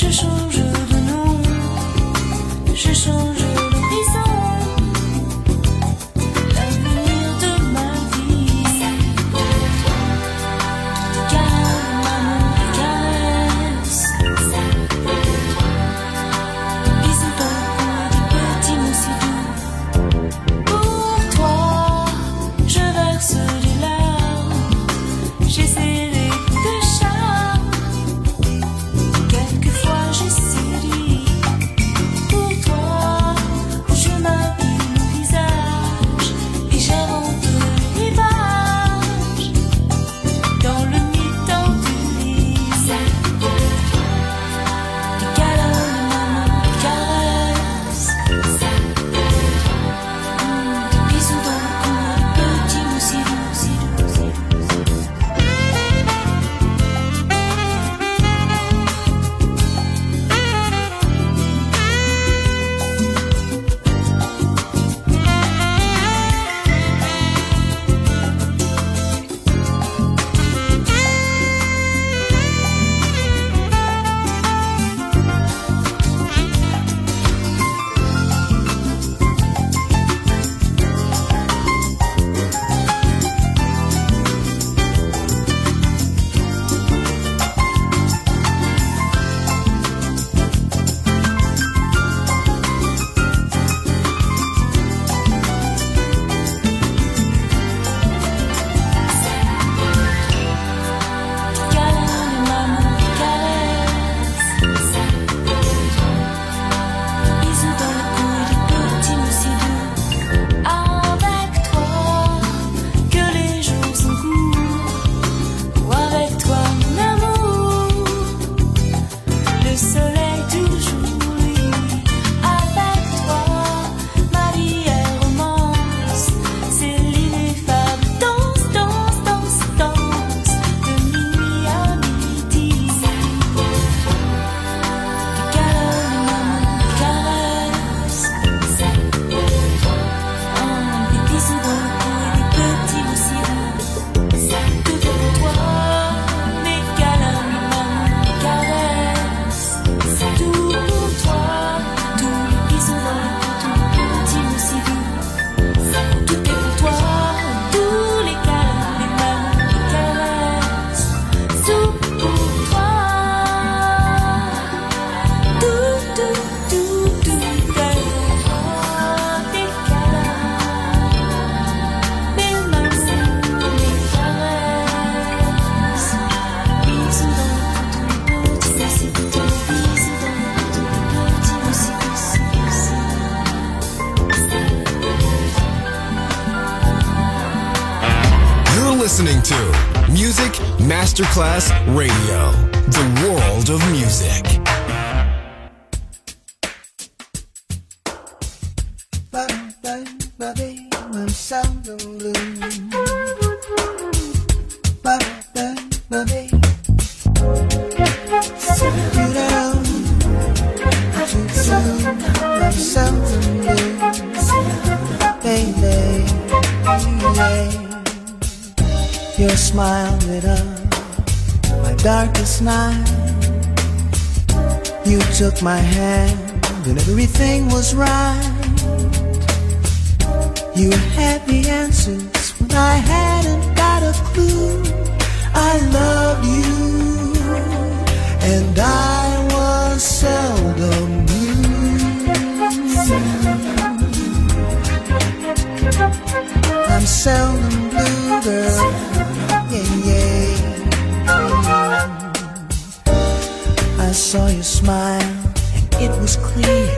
是说。Masterclass Radio, night. You took my hand and everything was right. You had the answers when I hadn't got a clue. I loved you and I was seldom blue. I'm seldom blue, girl. Saw your smile, and it was clear.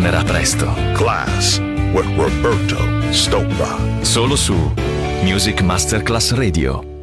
Tornerà presto. Class with Roberto Stoppa. Solo su Music Masterclass Radio.